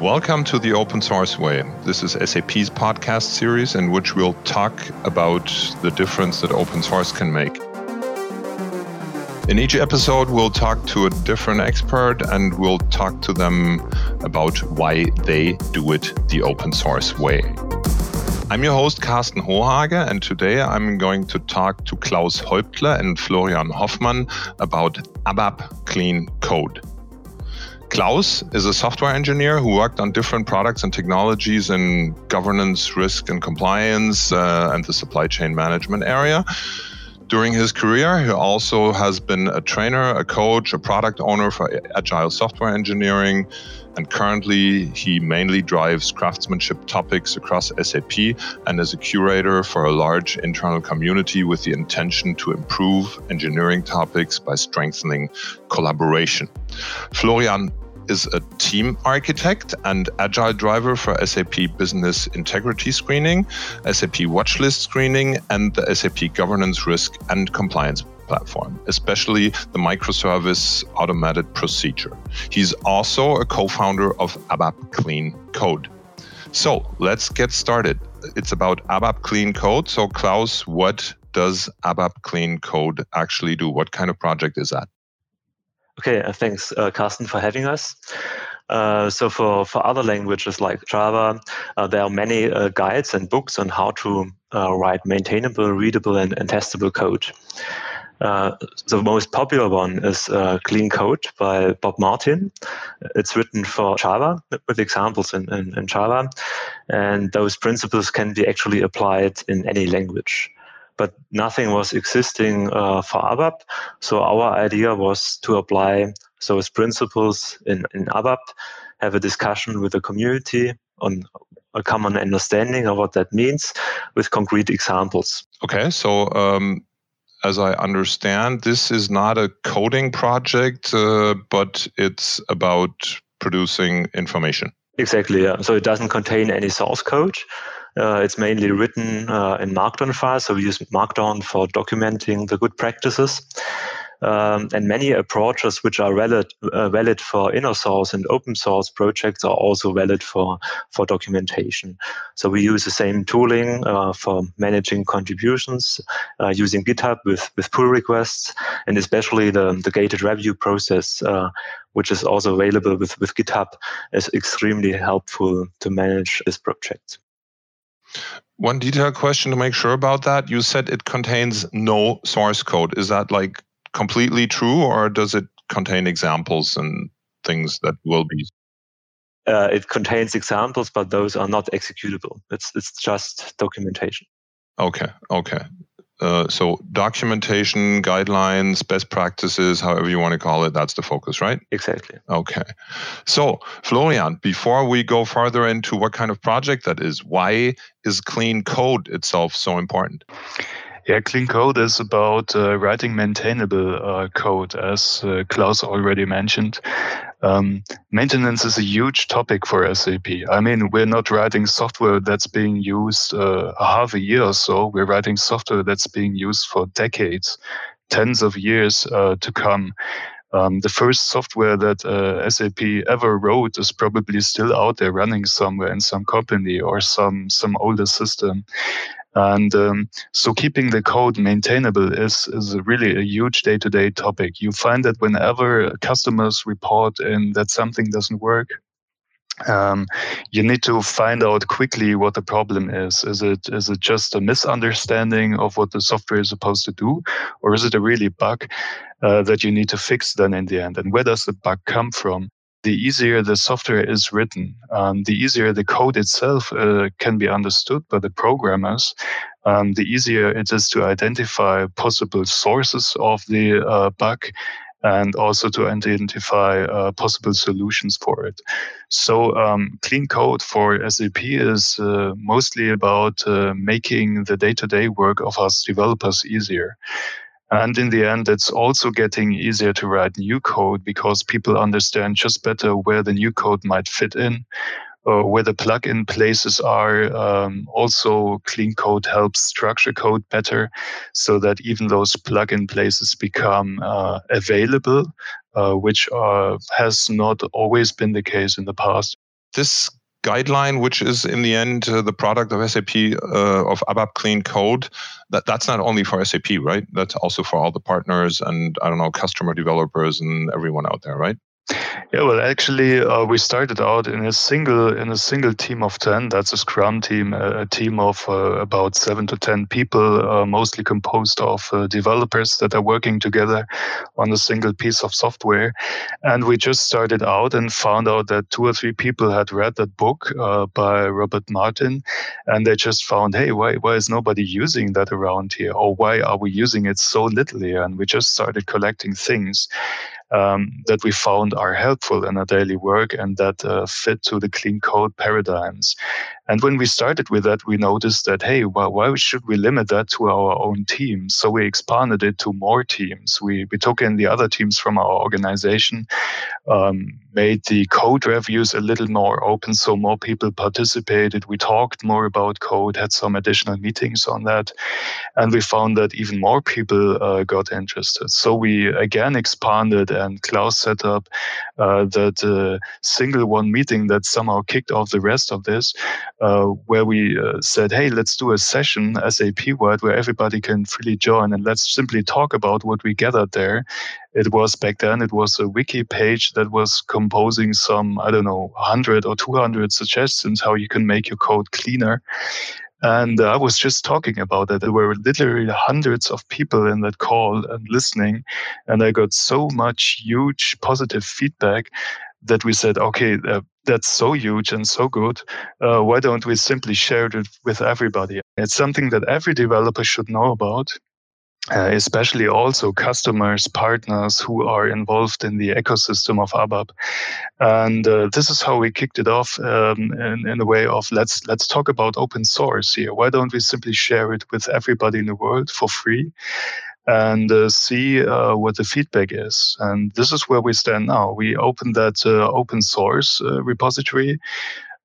Welcome to the Open Source Way. This is SAP's podcast series in which we'll talk about the difference that open source can make. In each episode, we'll talk to a different expert and we'll talk to them about why they do it the open source way. I'm your host, Karsten Hohage, and today I'm going to talk to Klaus Häuptle and Florian Hoffmann about ABAP Clean Code. Klaus is a software engineer who worked on different products and technologies in governance, risk, and compliance, uh, and the supply chain management area. During his career, he also has been a trainer, a coach, a product owner for agile software engineering, and currently he mainly drives craftsmanship topics across SAP and is a curator for a large internal community with the intention to improve engineering topics by strengthening collaboration. Florian is a team architect and agile driver for SAP Business Integrity Screening, SAP Watchlist Screening, and the SAP Governance Risk and Compliance platform, especially the microservice automated procedure. He's also a co founder of ABAP Clean Code. So let's get started. It's about ABAP Clean Code. So, Klaus, what does ABAP Clean Code actually do? What kind of project is that? Okay, uh, thanks, uh, Karsten, for having us. Uh, so for, for other languages like Java, uh, there are many uh, guides and books on how to uh, write maintainable, readable, and, and testable code. The most popular one is Clean Code by Bob Martin. It's written for Java with examples in, in, in Java, and those principles can be actually applied in any language but nothing was existing uh, for ABAP. So our idea was to apply those principles in, in ABAP, have a discussion with the community on a common understanding of what that means with concrete examples. Okay, so um, as I understand, this is not a coding project, uh, but it's about producing information. Exactly. Yeah. So it doesn't contain any source code. Uh, it's mainly written uh, in Markdown files, so we use Markdown for documenting the good practices. Um, and many approaches which are valid uh, valid for inner source and open source projects are also valid for for documentation. So we use the same tooling uh, for managing contributions uh, using GitHub with with pull requests, and especially the the gated review process, uh, which is also available with with GitHub, is extremely helpful to manage this project. One detailed question to make sure about that. You said it contains no source code. Is that like completely true, or does it contain examples and things that will be? Uh, it contains examples, but those are not executable. It's it's just documentation. Okay. Okay. Uh, so documentation, guidelines, best practices, however you want to call it, that's the focus, right? Exactly. Okay. So Florian, before we go further into what kind of project that is, why is clean code itself so important? Yeah, clean code is about uh, writing maintainable uh, code, as uh, Klaus already mentioned. Um, maintenance is a huge topic for SAP. I mean, we're not writing software that's being used uh, half a year or so. We're writing software that's being used for decades, tens of years uh, to come. Um, the first software that uh, SAP ever wrote is probably still out there running somewhere in some company or some some older system. And um, so keeping the code maintainable is, is really a huge day to day topic. You find that whenever customers report in that something doesn't work, um, you need to find out quickly what the problem is. Is it is it just a misunderstanding of what the software is supposed to do, or is it a really bug uh, that you need to fix then in the end? And where does the bug come from? The easier the software is written, um, the easier the code itself uh, can be understood by the programmers, um, the easier it is to identify possible sources of the uh, bug and also to identify uh, possible solutions for it. So, um, clean code for SAP is uh, mostly about uh, making the day to day work of us developers easier. And in the end, it's also getting easier to write new code because people understand just better where the new code might fit in, or where the plug-in places are. Um, also, clean code helps structure code better so that even those plug-in places become uh, available, uh, which uh, has not always been the case in the past. this guideline, which is in the end uh, the product of SAP uh, of ABAP Clean Code, that that's not only for SAP, right? That's also for all the partners and I don't know customer developers and everyone out there, right? Yeah, well, actually, uh, we started out in a single in a single team of ten. That's a Scrum team, a, a team of uh, about seven to ten people, uh, mostly composed of uh, developers that are working together on a single piece of software. And we just started out and found out that two or three people had read that book uh, by Robert Martin, and they just found, hey, why why is nobody using that around here, or why are we using it so little here? And we just started collecting things um, that we found are helpful in our daily work and that uh, fit to the clean code paradigms. And when we started with that, we noticed that, hey, well, why should we limit that to our own teams? So we expanded it to more teams. We, we took in the other teams from our organization, um, made the code reviews a little more open so more people participated. We talked more about code, had some additional meetings on that. And we found that even more people uh, got interested. So we again expanded and Klaus set up uh, that uh, single one meeting that somehow kicked off the rest of this uh, where we uh, said, hey, let's do a session SAP wide where everybody can freely join and let's simply talk about what we gathered there. It was back then, it was a wiki page that was composing some, I don't know, 100 or 200 suggestions how you can make your code cleaner. And I was just talking about it. There were literally hundreds of people in that call and listening. And I got so much huge positive feedback that we said, okay, uh, that's so huge and so good. Uh, why don't we simply share it with everybody? It's something that every developer should know about. Uh, especially also customers, partners who are involved in the ecosystem of ABAP. And uh, this is how we kicked it off um, in, in a way of let's let's talk about open source here. Why don't we simply share it with everybody in the world for free? And uh, see uh, what the feedback is. And this is where we stand now. We opened that uh, open source uh, repository,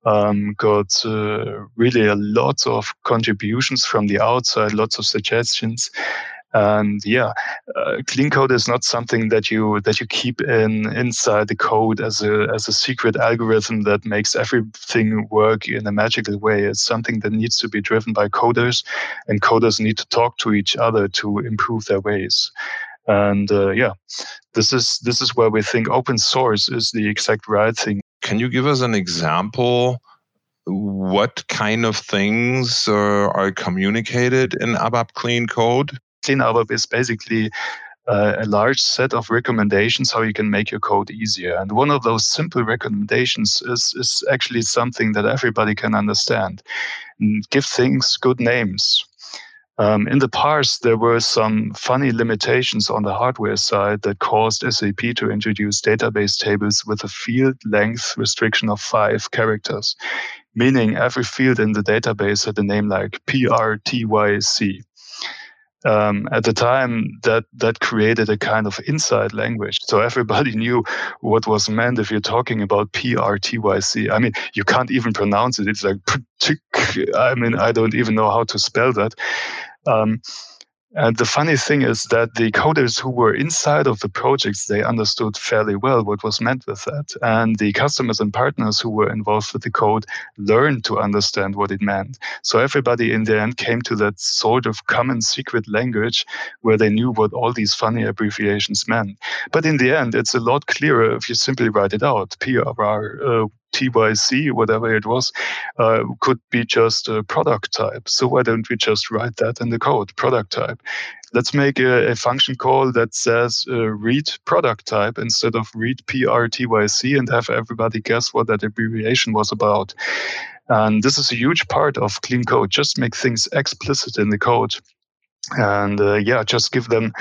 um, got uh, really a lot of contributions from the outside, lots of suggestions, and yeah, uh, clean code is not something that you that you keep in inside the code as a as a secret algorithm that makes everything work in a magical way. It's something that needs to be driven by coders, and coders need to talk to each other to improve their ways. And uh, yeah, this is this is where we think open source is the exact right thing. Can you give us an example? What kind of things uh, are communicated in ABAP Clean Code? Clean ABAP is basically uh, a large set of recommendations how you can make your code easier. And one of those simple recommendations is, is actually something that everybody can understand. And give things good names. Um, in the past, there were some funny limitations on the hardware side that caused SAP to introduce database tables with a field length restriction of five characters, meaning every field in the database had a name like PRTYC um, at the time that that created a kind of inside language. So everybody knew what was meant if you're talking about p-r-t-y-c i mean you can't even pronounce it. It's like i mean i don't even know how to spell that. Um, and the funny thing is that the coders who were inside of the projects, they understood fairly well what was meant with that. And the customers and partners who were involved with the code learned to understand what it meant. So everybody in the end came to that sort of common secret language where they knew what all these funny abbreviations meant. But in the end, it's a lot clearer if you simply write it out. PRR, uh, TYC, whatever it was, uh, could be just a product type. So why don't we just write that in the code, product type? Let's make a, a function call that says uh, read product type instead of read PRTYC and have everybody guess what that abbreviation was about. And this is a huge part of clean code. Just make things explicit in the code and uh, yeah, just give them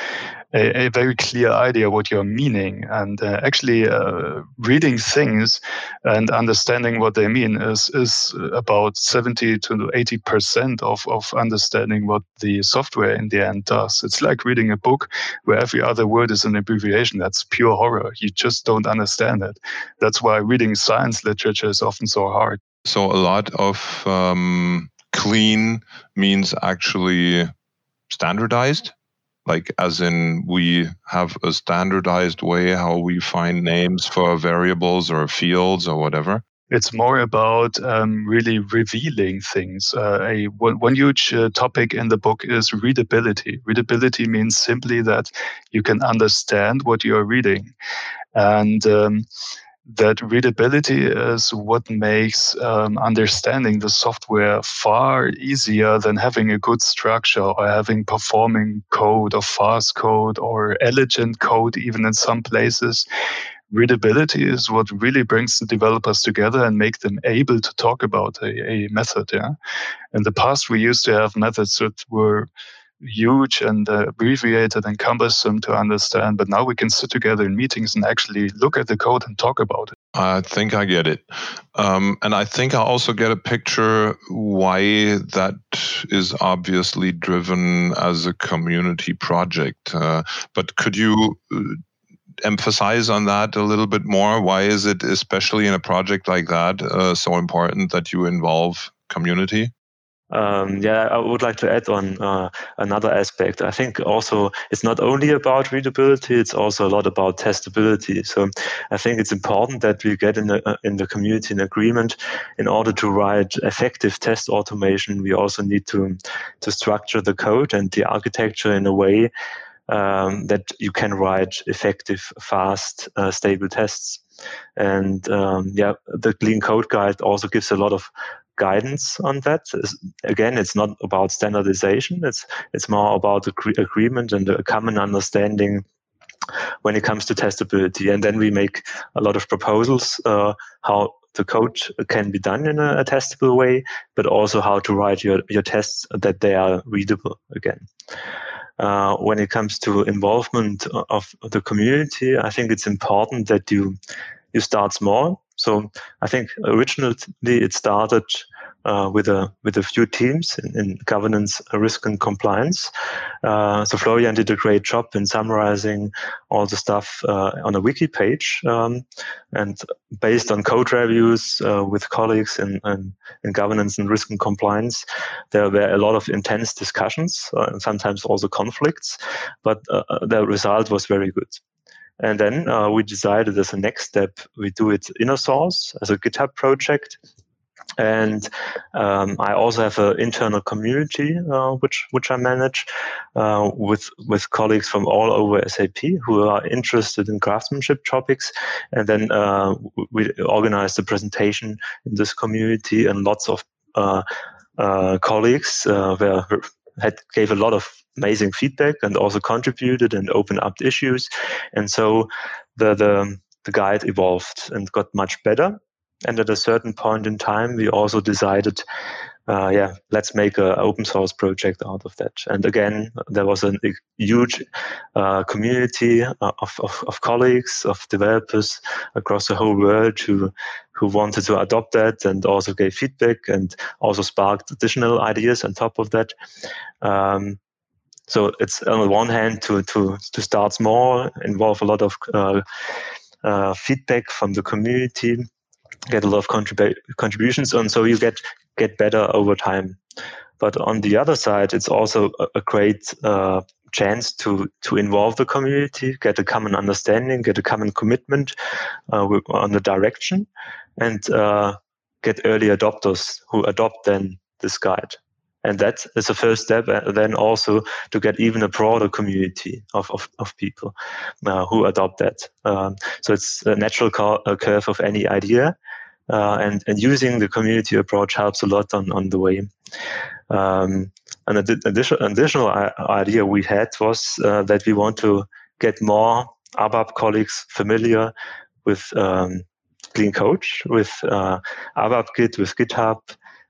a, a, very clear idea what you're meaning. And uh, actually, uh, reading things and understanding what they mean is is about seventy to eighty percent of of understanding what the software in the end does. It's like reading a book where every other word is an abbreviation. That's pure horror. You just don't understand it. That's why reading science literature is often so hard. So a lot of um, clean means actually standardized like as in we have a standardized way how we find names for variables or fields or whatever It's more about um, really revealing things. Uh, a one, huge uh, topic in the book is readability. Readability means simply that you can understand what you are reading, and um, that readability is what makes um, understanding the software far easier than having a good structure or having performing code or fast code or elegant code, even in some places. Readability is what really brings the developers together and make them able to talk about a, a method. Yeah. In the past, we used to have methods that were huge and abbreviated and cumbersome to understand. But now we can sit together in meetings and actually look at the code and talk about it. I think I get it. Um, and I think I also get a picture why that is obviously driven as a community project. Uh, but could you uh, emphasize on that a little bit more? Why is it, especially in a project like that, uh, so important that you involve community? Um, yeah, I would like to add on uh, another aspect. I think also it's not only about readability; it's also a lot about testability. So I think it's important that we get in the uh, in the community an agreement. In order to write effective test automation, we also need to to structure the code and the architecture in a way um, that you can write effective, fast, uh, stable tests. And um, yeah, the Clean Code Guide also gives a lot of guidance on that. Again, it's not about standardization. It's it's more about agreement and a common understanding when it comes to testability. And then we make a lot of proposals uh, how the code can be done in a, a, testable way, but also how to write your, your tests that they are readable again. Uh, when it comes to involvement of the community, I think it's important that you you start small. So I think originally it started uh, with a with a few teams in, in governance, risk, and compliance. Uh, so Florian did a great job in summarizing all the stuff uh, on a wiki page, um, and based on code reviews uh, with colleagues in, in, in, governance and risk and compliance, there were a lot of intense discussions uh, and sometimes also conflicts, but uh, the result was very good. And then uh, we decided as a next step, we do it inner source as a GitHub project and um, I also have an internal community uh, which which I manage uh, with with colleagues from all over SAP who are interested in craftsmanship topics, and then uh, we organized a presentation in this community, and lots of uh, uh, colleagues uh, were had gave a lot of amazing feedback and also contributed and opened up issues, and so the the the guide evolved and got much better and at a certain point in time, we also decided, uh, yeah, let's make an open source project out of that. And again, there was a huge uh, community of, of, of, colleagues, of developers across the whole world who who wanted to adopt that and also gave feedback and also sparked additional ideas on top of that. Um, so it's on the one hand to to to start small, involve a lot of uh, uh, feedback from the community get a lot of contrib- contributions and so you get get better over time. But on the other side it's also a, a great uh, chance to to involve the community get a common understanding get a common commitment uh, on the direction and uh, get early adopters who adopt then this guide. And that is the first step and then also to get even a broader community of, of, of people uh, who adopt that. Um, so it's a natural curve of any idea uh, and, and using the community approach helps a lot on, on the way um, an additional, additional idea we had was uh, that we want to get more ABAP colleagues familiar with um, clean code, with uh, ABAP Git, with GitHub,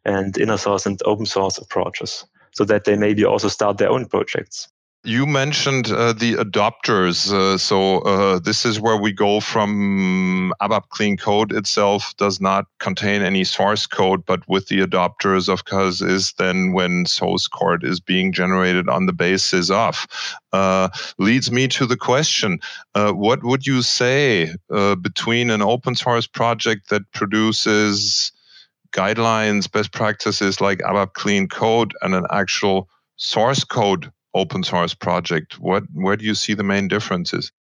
and inner source and open source approaches so that they maybe also start their own projects. You mentioned uh, the adopters. Uh, so uh, this is where we go from ABAP Clean Code itself does not contain any source code, but with the adopters, of course, is then when source code is being generated on the basis of. Uh, leads me to the question, uh, what would you say uh, between an open source project that produces guidelines, best practices like ABAP Clean Code and an actual source code open source project what where do you see the main differences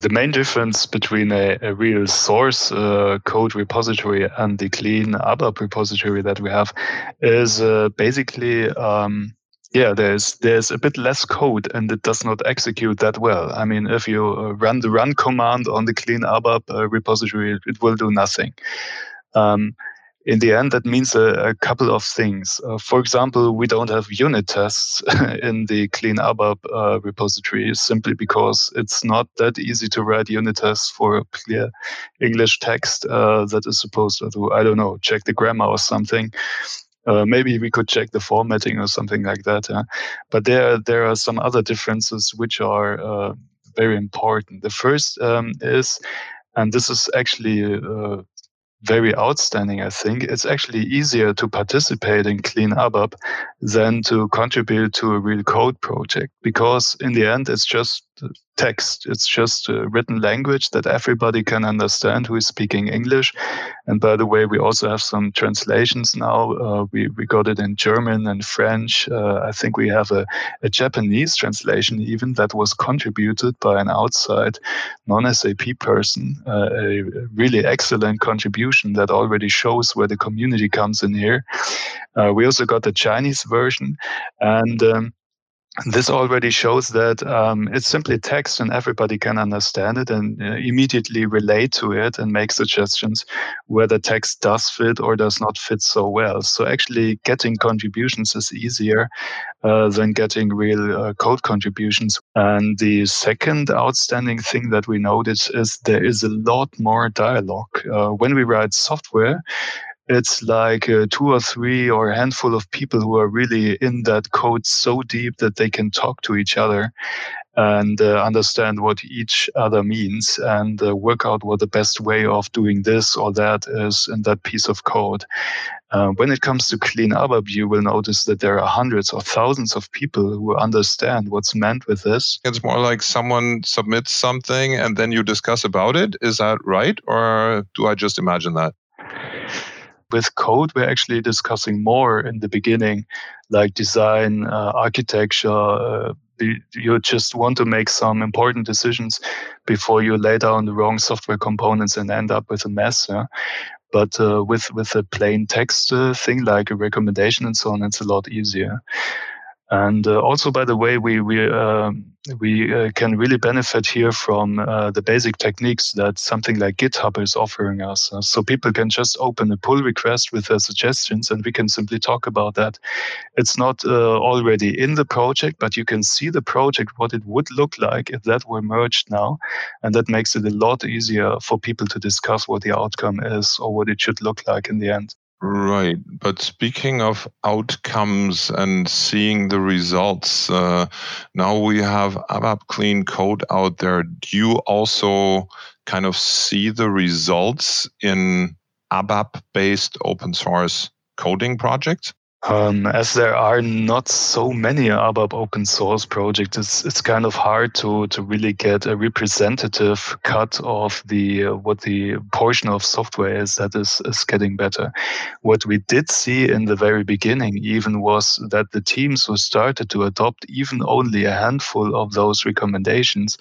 The main difference between a, a real source uh, code repository and the clean ABAP repository that we have is uh, basically um, yeah, there's there's a bit less code and it does not execute that well. I mean, if you uh, run the run command on the clean ABAP uh, repository, it will do nothing. Um, in the end, that means a, a couple of things. Uh, for example, we don't have unit tests in the clean ABAP uh, repository simply because it's not that easy to write unit tests for a clear English text uh, that is supposed to, I don't know, check the grammar or something. Uh, maybe we could check the formatting or something like that. Yeah? But there, there are some other differences which are uh, very important. The first um, is, and this is actually uh, very outstanding, I think. It's actually easier to participate in Clean ABAP than to contribute to a real code project because in the end, it's just text. It's just a written language that everybody can understand who is speaking English. And by the way, we also have some translations now. Uh, we, we got it in German and French. Uh, I think we have a, a Japanese translation even that was contributed by an outside non SAP person. Uh, a really excellent contribution that already shows where the community comes in here. Uh, we also got the Chinese version. And um, this already shows that um, it's simply text and everybody can understand it and uh, immediately relate to it and make suggestions where the text does fit or does not fit so well. So actually getting contributions is easier uh, than getting real uh, code contributions. And the second outstanding thing that we notice is there is a lot more dialogue. Uh, when we write software, it's like uh, two or three or a handful of people who are really in that code so deep that they can talk to each other and uh, understand what each other means and uh, work out what the best way of doing this or that is in that piece of code. Uh, when it comes to Clean ABAP, you will notice that there are hundreds or thousands of people who understand what's meant with this. It's more like someone submits something and then you discuss about it. Is that right? Or do I just imagine that? With code, we're actually discussing more in the beginning, like design, uh, architecture. Uh, you just want to make some important decisions before you lay down the wrong software components and end up with a mess. Yeah? But uh, with with a plain text uh, thing like a recommendation and so on, it's a lot easier. And uh, also, by the way, we we um, we uh, can really benefit here from uh, the basic techniques that something like GitHub is offering us. Uh, so people can just open a pull request with their suggestions, and we can simply talk about that. It's not uh, already in the project, but you can see the project what it would look like if that were merged now, and that makes it a lot easier for people to discuss what the outcome is or what it should look like in the end. Right. But speaking of outcomes and seeing the results, uh, now we have ABAP clean code out there. Do you also kind of see the results in ABAP based open source coding projects? Um, as there are not so many ABAP open source projects, it's it's kind of hard to to really get a representative cut of the uh, what the portion of software is that is is getting better. What we did see in the very beginning even was that the teams who started to adopt even only a handful of those recommendations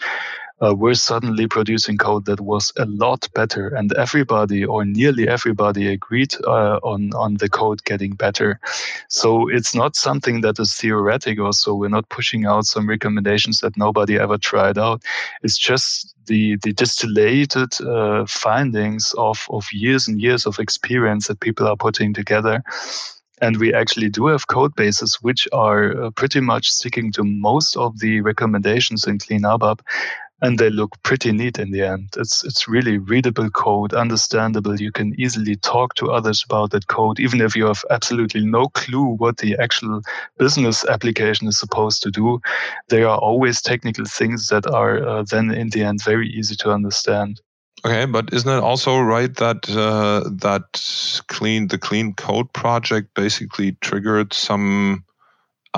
uh, we're suddenly producing code that was a lot better, and everybody or nearly everybody agreed uh, on on the code getting better. So it's not something that is theoretic. So we're not pushing out some recommendations that nobody ever tried out. It's just the the distillated uh, findings of of years and years of experience that people are putting together and we actually do have code bases which are uh, pretty much sticking to most of the recommendations in Clean ABAP and they look pretty neat in the end. It's it's really readable code, understandable. You can easily talk to others about that code, even if you have absolutely no clue what the actual business application is supposed to do. There are always technical things that are uh, then in the end very easy to understand. Okay, but isn't it also right that uh, that clean the clean code project basically triggered some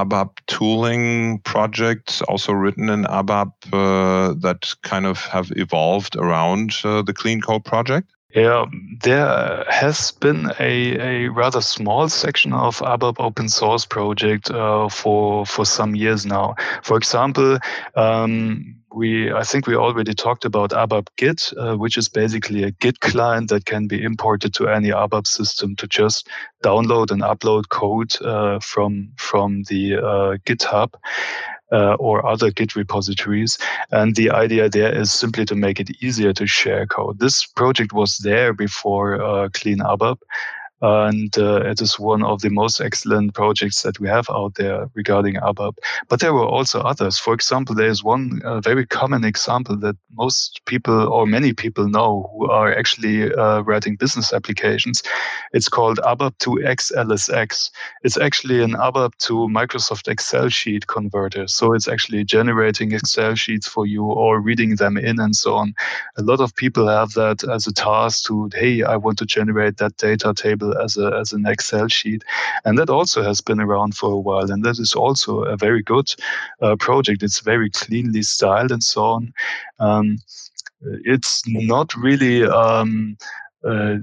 ABAP tooling projects also written in ABAP uh, that kind of have evolved around uh, the Clean Code project? Yeah, there has been a, a rather small section of ABAP open source project uh, for for some years now. For example, um, we I think we already talked about ABAP Git, uh, which is basically a Git client that can be imported to any ABAP system to just download and upload code uh, from from the uh, GitHub. Uh, or other Git repositories. And the idea there is simply to make it easier to share code. This project was there before uh, Clean ABAP, and uh, it is one of the most excellent projects that we have out there regarding ABAP. But there were also others. For example, there is one uh, very common example that most people or many people know who are actually uh, writing business applications. It's called ABAP to XLSX. It's actually an ABAP to Microsoft Excel sheet converter. So it's actually generating Excel sheets for you or reading them in and so on. A lot of people have that as a task to, hey, I want to generate that data table as a as an Excel sheet, and that also has been around for a while, and that is also a very good uh, project. It's very cleanly styled and so on. Um, it's not really um, uh,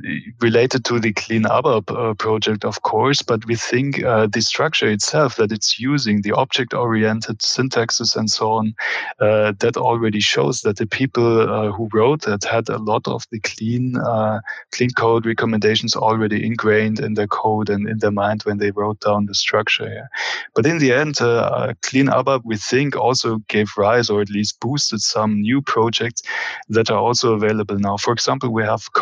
related to the Clean ABAP uh, project, of course, but we think uh, the structure itself that it's using, the object-oriented syntaxes and so on, uh, that already shows that the people uh, who wrote that had a lot of the clean, uh, clean code recommendations already ingrained in their code and in their mind when they wrote down the structure. Yeah. But in the end, Clean ABAP, we think, also gave rise or at least boosted some new projects that are also available now. For example, we have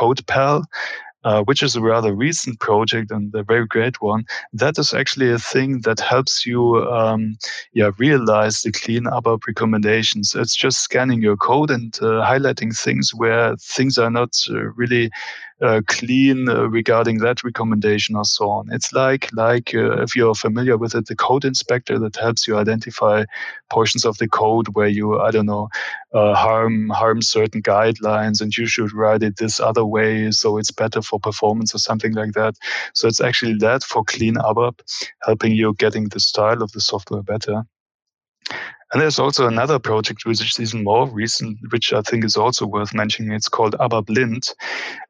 Code Pal uh, which is a rather recent project and a very great one. That is actually a thing that helps you, um, yeah, realize the clean ABAP recommendations. It's just scanning your code and uh, highlighting things where things are not uh, really uh, clean uh, regarding that recommendation or so on. It's like like uh, if you're familiar with it, the code inspector that helps you identify portions of the code where you I don't know uh, harm harm certain guidelines and you should write it this other way so it's better for performance or something like that. So it's actually that for clean ABAP, helping you getting the style of the software better. And there's also another project which is even more recent, which I think is also worth mentioning. It's called ABAP Lint,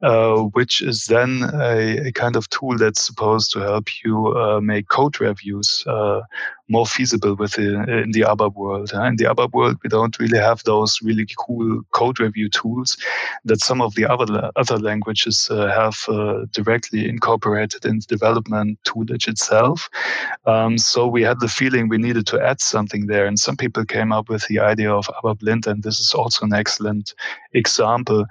uh, which is then a, a, kind of tool that's supposed to help you uh, make code reviews uh, more feasible within in the ABAP world. In the ABAP world, we don't really have those really cool code review tools that some of the other other languages uh, have uh, directly incorporated in the development toolage itself. Um, so we had the feeling we needed to add something there, and some people came up with the idea of ABAP Lint, and this is also an excellent example.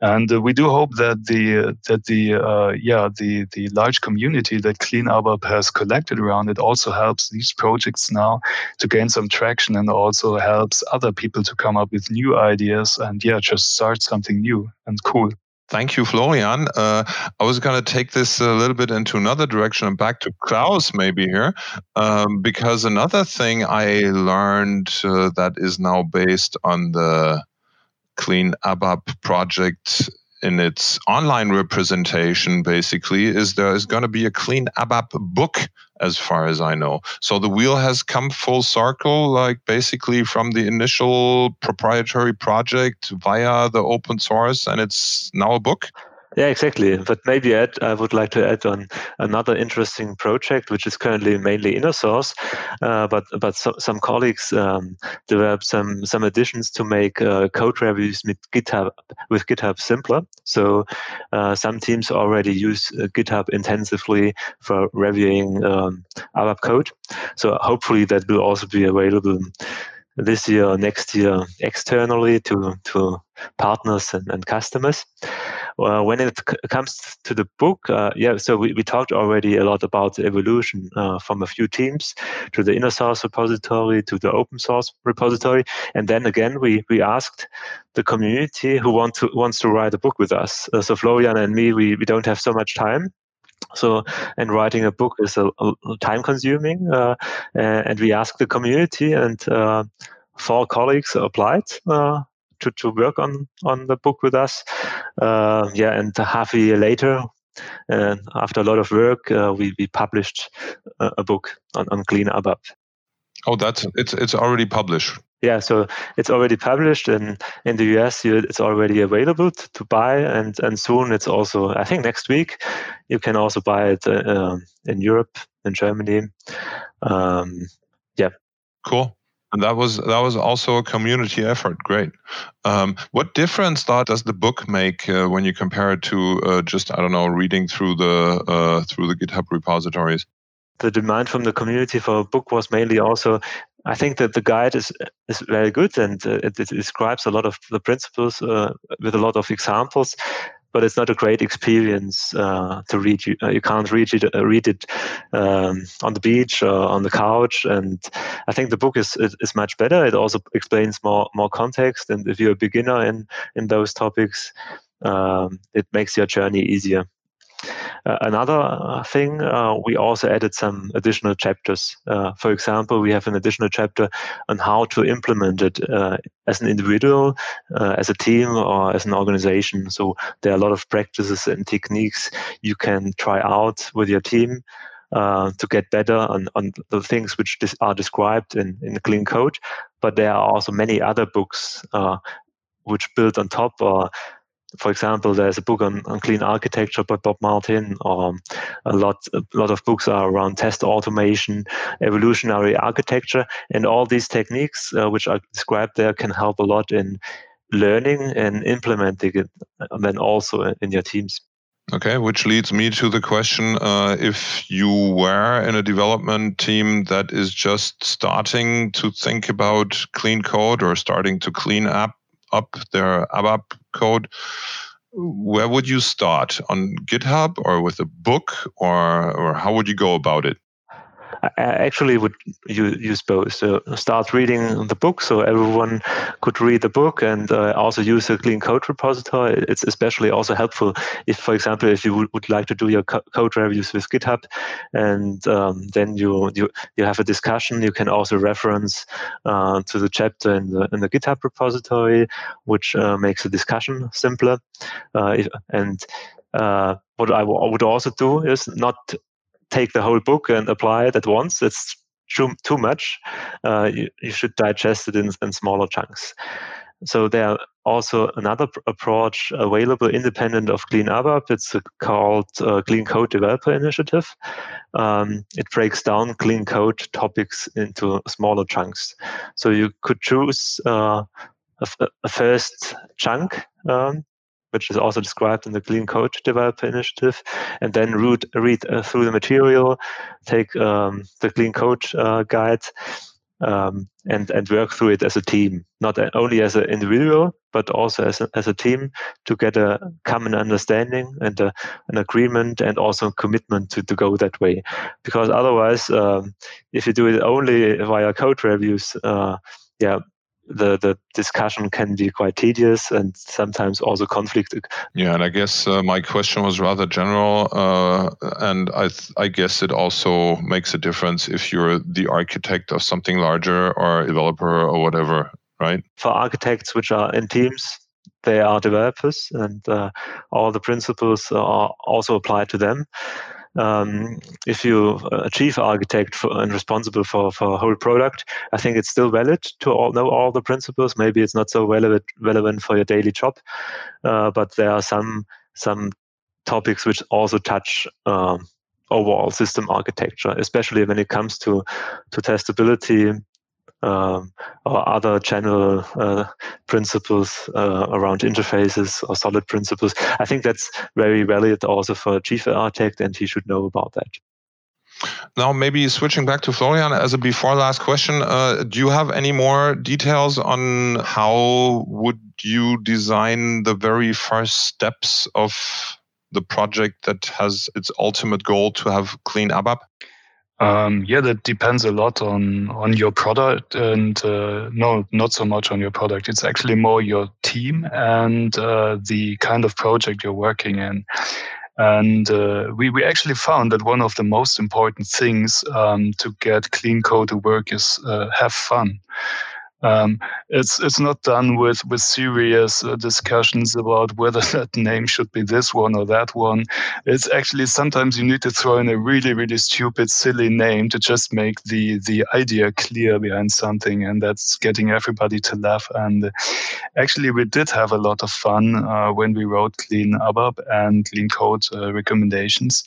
And uh, we do hope that the that the uh, yeah the the large community that Clean ABAP has collected around it also helps these projects now to gain some traction and also helps other people to come up with new ideas and yeah just start something new and cool. Thank you, Florian. Uh, I was going to take this a little bit into another direction and back to Klaus, maybe here, um, because another thing I learned uh, that is now based on the Clean ABAP project in its online representation basically is there is going to be a clean ABAP book as far as I know. So the wheel has come full circle, like basically from the initial proprietary project via the open source, and it's now a book. Yeah, exactly. But maybe add, I would like to add on another interesting project, which is currently mainly inner source, uh, but but so, some colleagues um, developed some some additions to make uh, code reviews with GitHub with GitHub simpler. So uh, some teams already use uh, GitHub intensively for reviewing um, ABAP code. So hopefully that will also be available this year or next year externally to to partners and, and customers. Uh, when it c- comes to the book, uh, yeah, so we, we talked already a lot about the evolution uh, from a few teams to the inner source repository to the open source repository, and then again we we asked the community who want to wants to write a book with us. Uh, so Florian and me, we, we don't have so much time, so, and writing a book is a, a time consuming. Uh, and we asked the community, and uh, four colleagues applied uh, to, to work on on the book with us. Uh, yeah, and half a year later, uh, after a lot of work, uh, we we published a, a, book on, on Clean ABAP. Oh, that's it's it's already published. Yeah, so it's already published, and in the US, it's already available to, to buy, and and soon it's also I think next week you can also buy it uh, um, in Europe, in Germany. Um, yeah. Cool. And that was that was also a community effort. Great. Um, what difference does the book make uh, when you compare it to uh, just I don't know reading through the uh, through the GitHub repositories? The demand from the community for a book was mainly also I think that the guide is is very good and uh, it, it, describes a lot of the principles uh, with a lot of examples but it's not a great experience uh, to read. You, uh, you can't read it, uh, read it um, on the beach or on the couch. And I think the book is, is, is much better. It also explains more more context. And if you're a beginner in in those topics, um, it makes your journey easier. Uh, another uh, thing, uh, we also added some additional chapters. for example, we have an additional chapter on how to implement it as an individual, as a team, or as an organization. So there are a lot of practices and techniques you can try out with your team. Uh, to get better on, on the things which are described in, in the clean code. But there are also many other books uh, which build on top or for example, there's a book on, on clean architecture by Bob Martin, or a lot a lot of books are around test automation, evolutionary architecture, and all these techniques uh, which are described there can help a lot in learning and implementing it, and then also in your teams. Okay, which leads me to the question uh, if you were in a development team that is just starting to think about clean code or starting to clean up up their ABAP code, where would you start on GitHub or with a book or or how would you go about it? I actually would use both. So start reading the book, so everyone could read the book, and uh, also use a clean code repository. It's especially also helpful if, for example, if you would, like to do your co- code reviews with GitHub, and um, then you, you you have a discussion. You can also reference uh, to the chapter in the in the GitHub repository, which uh, makes the discussion simpler. Uh, and uh, what I, w- I would also do is not take the whole book and apply it at once. It's too, too much. Uh, you, you, should digest it in, in smaller chunks. So there are also another approach available independent of Clean ABAP. It's called uh, Clean Code Developer Initiative. Um, it breaks down clean code topics into smaller chunks. So you could choose uh, a, first chunk um, which is also described in the Clean Code Developer Initiative, and then read, read uh, through the material, take um, the Clean Code uh, guide, um, and and work through it as a team, not only as an individual, but also as a, as a team to get a common understanding and a, an agreement and also a commitment to, to go that way. Because otherwise, um, if you do it only via code reviews, uh, yeah, the the discussion can be quite tedious and sometimes also conflict. Yeah, and I guess uh, my question was rather general, uh, and I th- I guess it also makes a difference if you're the architect of something larger or a developer or whatever, right? For architects which are in teams, they are developers, and uh, all the principles are also applied to them um, if you a chief architect for, and responsible for for whole product, I think it's still valid to all, know all the principles. Maybe it's not so relevant relevant for your daily job, uh, but there are some some topics which also touch um, overall system architecture, especially when it comes to to testability, um, or other general uh, principles uh, around interfaces or solid principles. I think that's very valid also for a chief architect, and he should know about that. Now, maybe switching back to Florian as a before last question, uh, do you have any more details on how would you design the very first steps of the project that has its ultimate goal to have clean ABAP? Um, yeah, that depends a lot on on your product, and uh, no, not so much on your product. It's actually more your team and uh, the kind of project you're working in. And uh, we, we actually found that one of the most important things um, to get clean code to work is uh, have fun. Um, it's it's not done with with serious uh, discussions about whether that name should be this one or that one. It's actually sometimes you need to throw in a really really stupid silly name to just make the the idea clear behind something, and that's getting everybody to laugh. And actually, we did have a lot of fun uh, when we wrote Clean ABAP and Clean Code uh, recommendations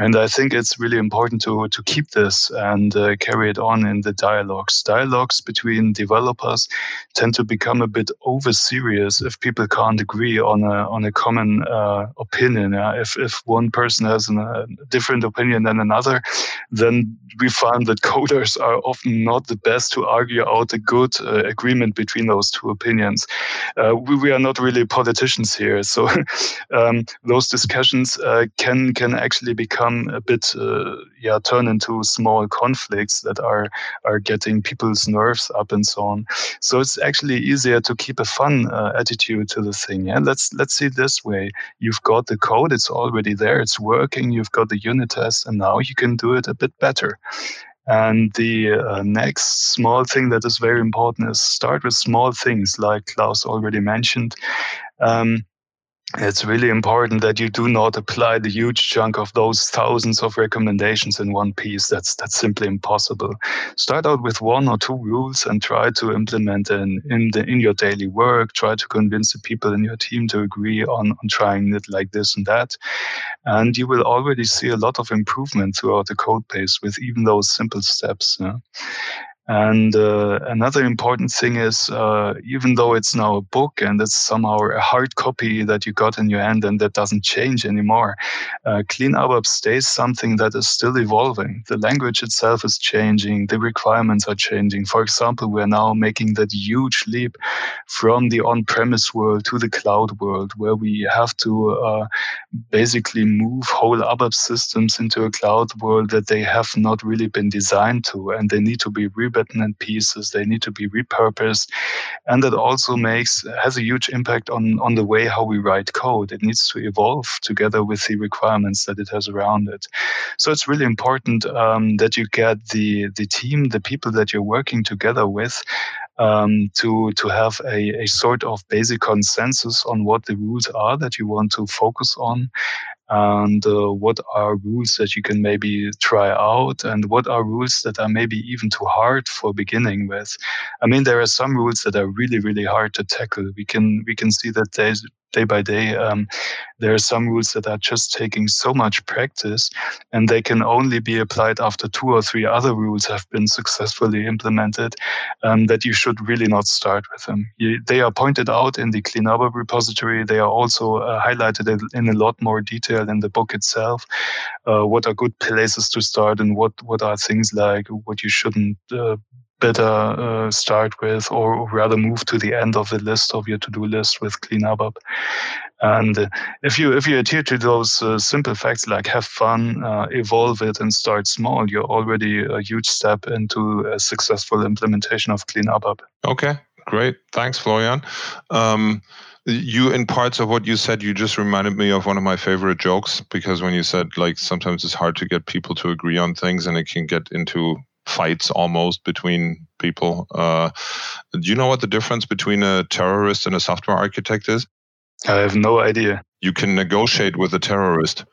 And I think it's really important to, to keep this and uh, carry it on in the dialogues. Dialogues between developers tend to become a bit over serious if people can't agree on a, on a common uh, opinion. If, if one person has an, a different opinion than another, then we find that coders are often not the best to argue out a good uh, agreement between those two opinions. Uh, we, we, are not really politicians here, so um, those discussions uh, can can actually become a bit uh, yeah turn into small conflicts that are are getting people's nerves up and so on. So it's actually easier to keep a fun uh, attitude to the thing. Yeah, let's let's see this way. You've got the code; it's already there, it's working. You've got the unit test, and now you can do it a bit better. And the uh, next small thing that is very important is start with small things, like Klaus already mentioned. Um, it's really important that you do not apply the huge chunk of those thousands of recommendations in one piece. That's that's simply impossible. Start out with one or two rules and try to implement them in the in your daily work. Try to convince the people in your team to agree on, on trying it like this and that. And you will already see a lot of improvement throughout the code base with even those simple steps. Yeah? And uh, another important thing is, uh, even though it's now a book and it's somehow a hard copy that you got in your hand and that doesn't change anymore, uh, Clean ABAP stays something that is still evolving. The language itself is changing, the requirements are changing. For example, we're now making that huge leap from the on premise world to the cloud world, where we have to uh, basically move whole ABAP systems into a cloud world that they have not really been designed to, and they need to be rebuilt in pieces. They need to be repurposed, and that also makes has a huge impact on on the way how we write code. It needs to evolve together with the requirements that it has around it. So it's really important um, that you get the the team, the people that you're working together with, um, to to have a, a sort of basic consensus on what the rules are that you want to focus on and uh, what are rules that you can maybe try out and what are rules that are maybe even too hard for beginning with i mean there are some rules that are really really hard to tackle we can we can see that there's day by day. Um, there are some rules that are just taking so much practice, and they can only be applied after two or three other rules have been successfully implemented. Um, that you should really not start with them. You, they are pointed out in the Clean ABAP repository. They are also uh, highlighted in a lot more detail in the book itself. Uh, what are good places to start, and what what are things like what you shouldn't uh, better uh, start with, or rather move to the end of the list of your to-do list with Clean ABAP. And if you if you adhere to those uh, simple facts like have fun, uh, evolve it, and start small, you're already a huge step into a successful implementation of Clean ABAP. Okay, great. Thanks, Florian. Um, you in parts of what you said you just reminded me of one of my favorite jokes because when you said like sometimes it's hard to get people to agree on things and it can get into fights almost between people. Uh, do you know what the difference between a terrorist and a software architect is? I have no idea. You can negotiate with a terrorist.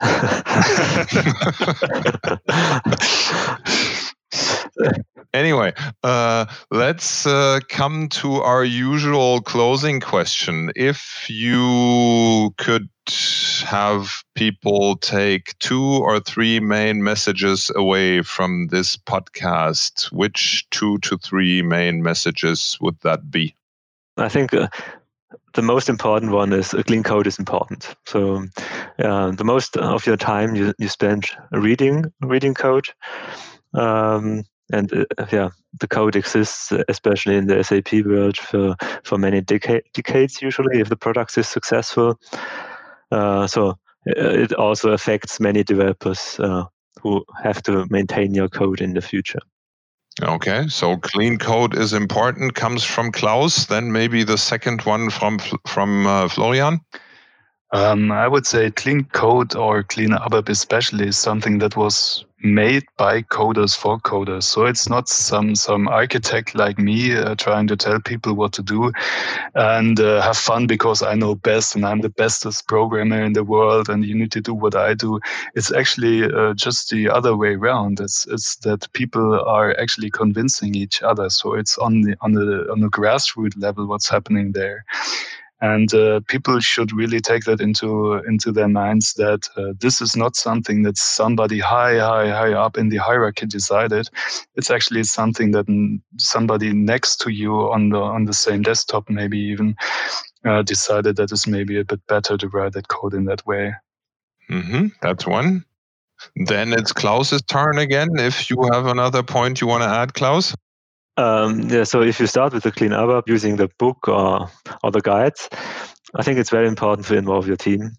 anyway, uh, let's uh, come to our usual closing question. If you could have people take two or three main messages away from this podcast, which two to three main messages would that be? I think uh, the most important one is a clean code is important. So uh, the most of your time you, you spend reading reading code. Um, and uh, yeah, the code exists, especially in the SAP world, for for many deca- decades. Usually, if the product is successful, uh, so uh, it also affects many developers uh, who have to maintain your code in the future. Okay, so clean code is important. Comes from Klaus. Then maybe the second one from from uh, Florian. Um, I would say clean code or clean ABAP especially is something that was made by coders for coders. So it's not some some architect like me uh, trying to tell people what to do and uh, have fun because I know best and I'm the bestest programmer in the world and you need to do what I do. It's actually uh, just the other way around. It's it's that people are actually convincing each other. So it's on the on the on the grassroots level what's happening there. And uh, people should really take that into into their minds that uh, this is not something that somebody high high high up in the hierarchy decided. It's actually something that somebody next to you on the on the same desktop maybe even uh, decided that it's maybe a bit better to write that code in that way. Mm-hmm. that's one. Then it's klaus's turn again if you have another point you want to add klaus um, yeah, so if you start with the clean ABAP using the book or, or the guides, I think it's very important to involve your team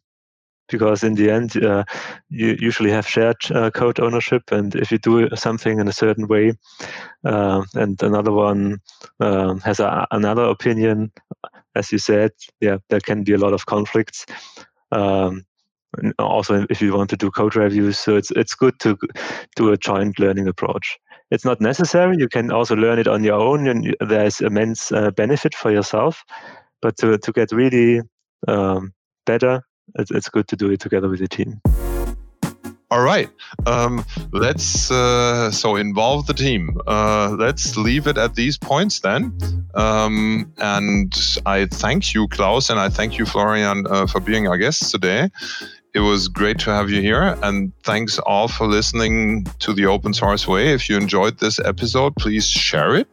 because in the end, uh, you usually have shared uh, code ownership. And if you do something in a certain way, uh, and another one um, has a, another opinion, as you said, yeah, there can be a lot of conflicts. Um, also, if you want to do code reviews, so it's it's good to do a joint learning approach. It's not necessary. You can also learn it on your own, and there's immense uh, benefit for yourself. But to, to get really um, better, it's, it's good to do it together with the team. All right. Um, let's uh, so involve the team. Uh, let's leave it at these points then. Um, and I thank you, Klaus, and I thank you, Florian, uh, for being our guests today. It was great to have you here. And thanks all for listening to the open source way. If you enjoyed this episode, please share it.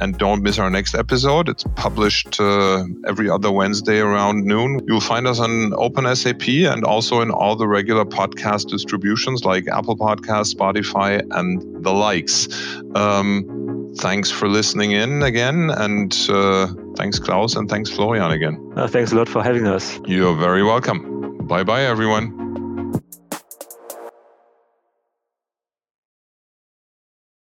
And don't miss our next episode. It's published uh, every other Wednesday around noon. You'll find us on OpenSAP and also in all the regular podcast distributions like Apple Podcasts, Spotify, and the likes. Um, thanks for listening in again. And uh, thanks, Klaus, and thanks, Florian, again. Uh, thanks a lot for having us. You're very welcome. Bye bye, everyone.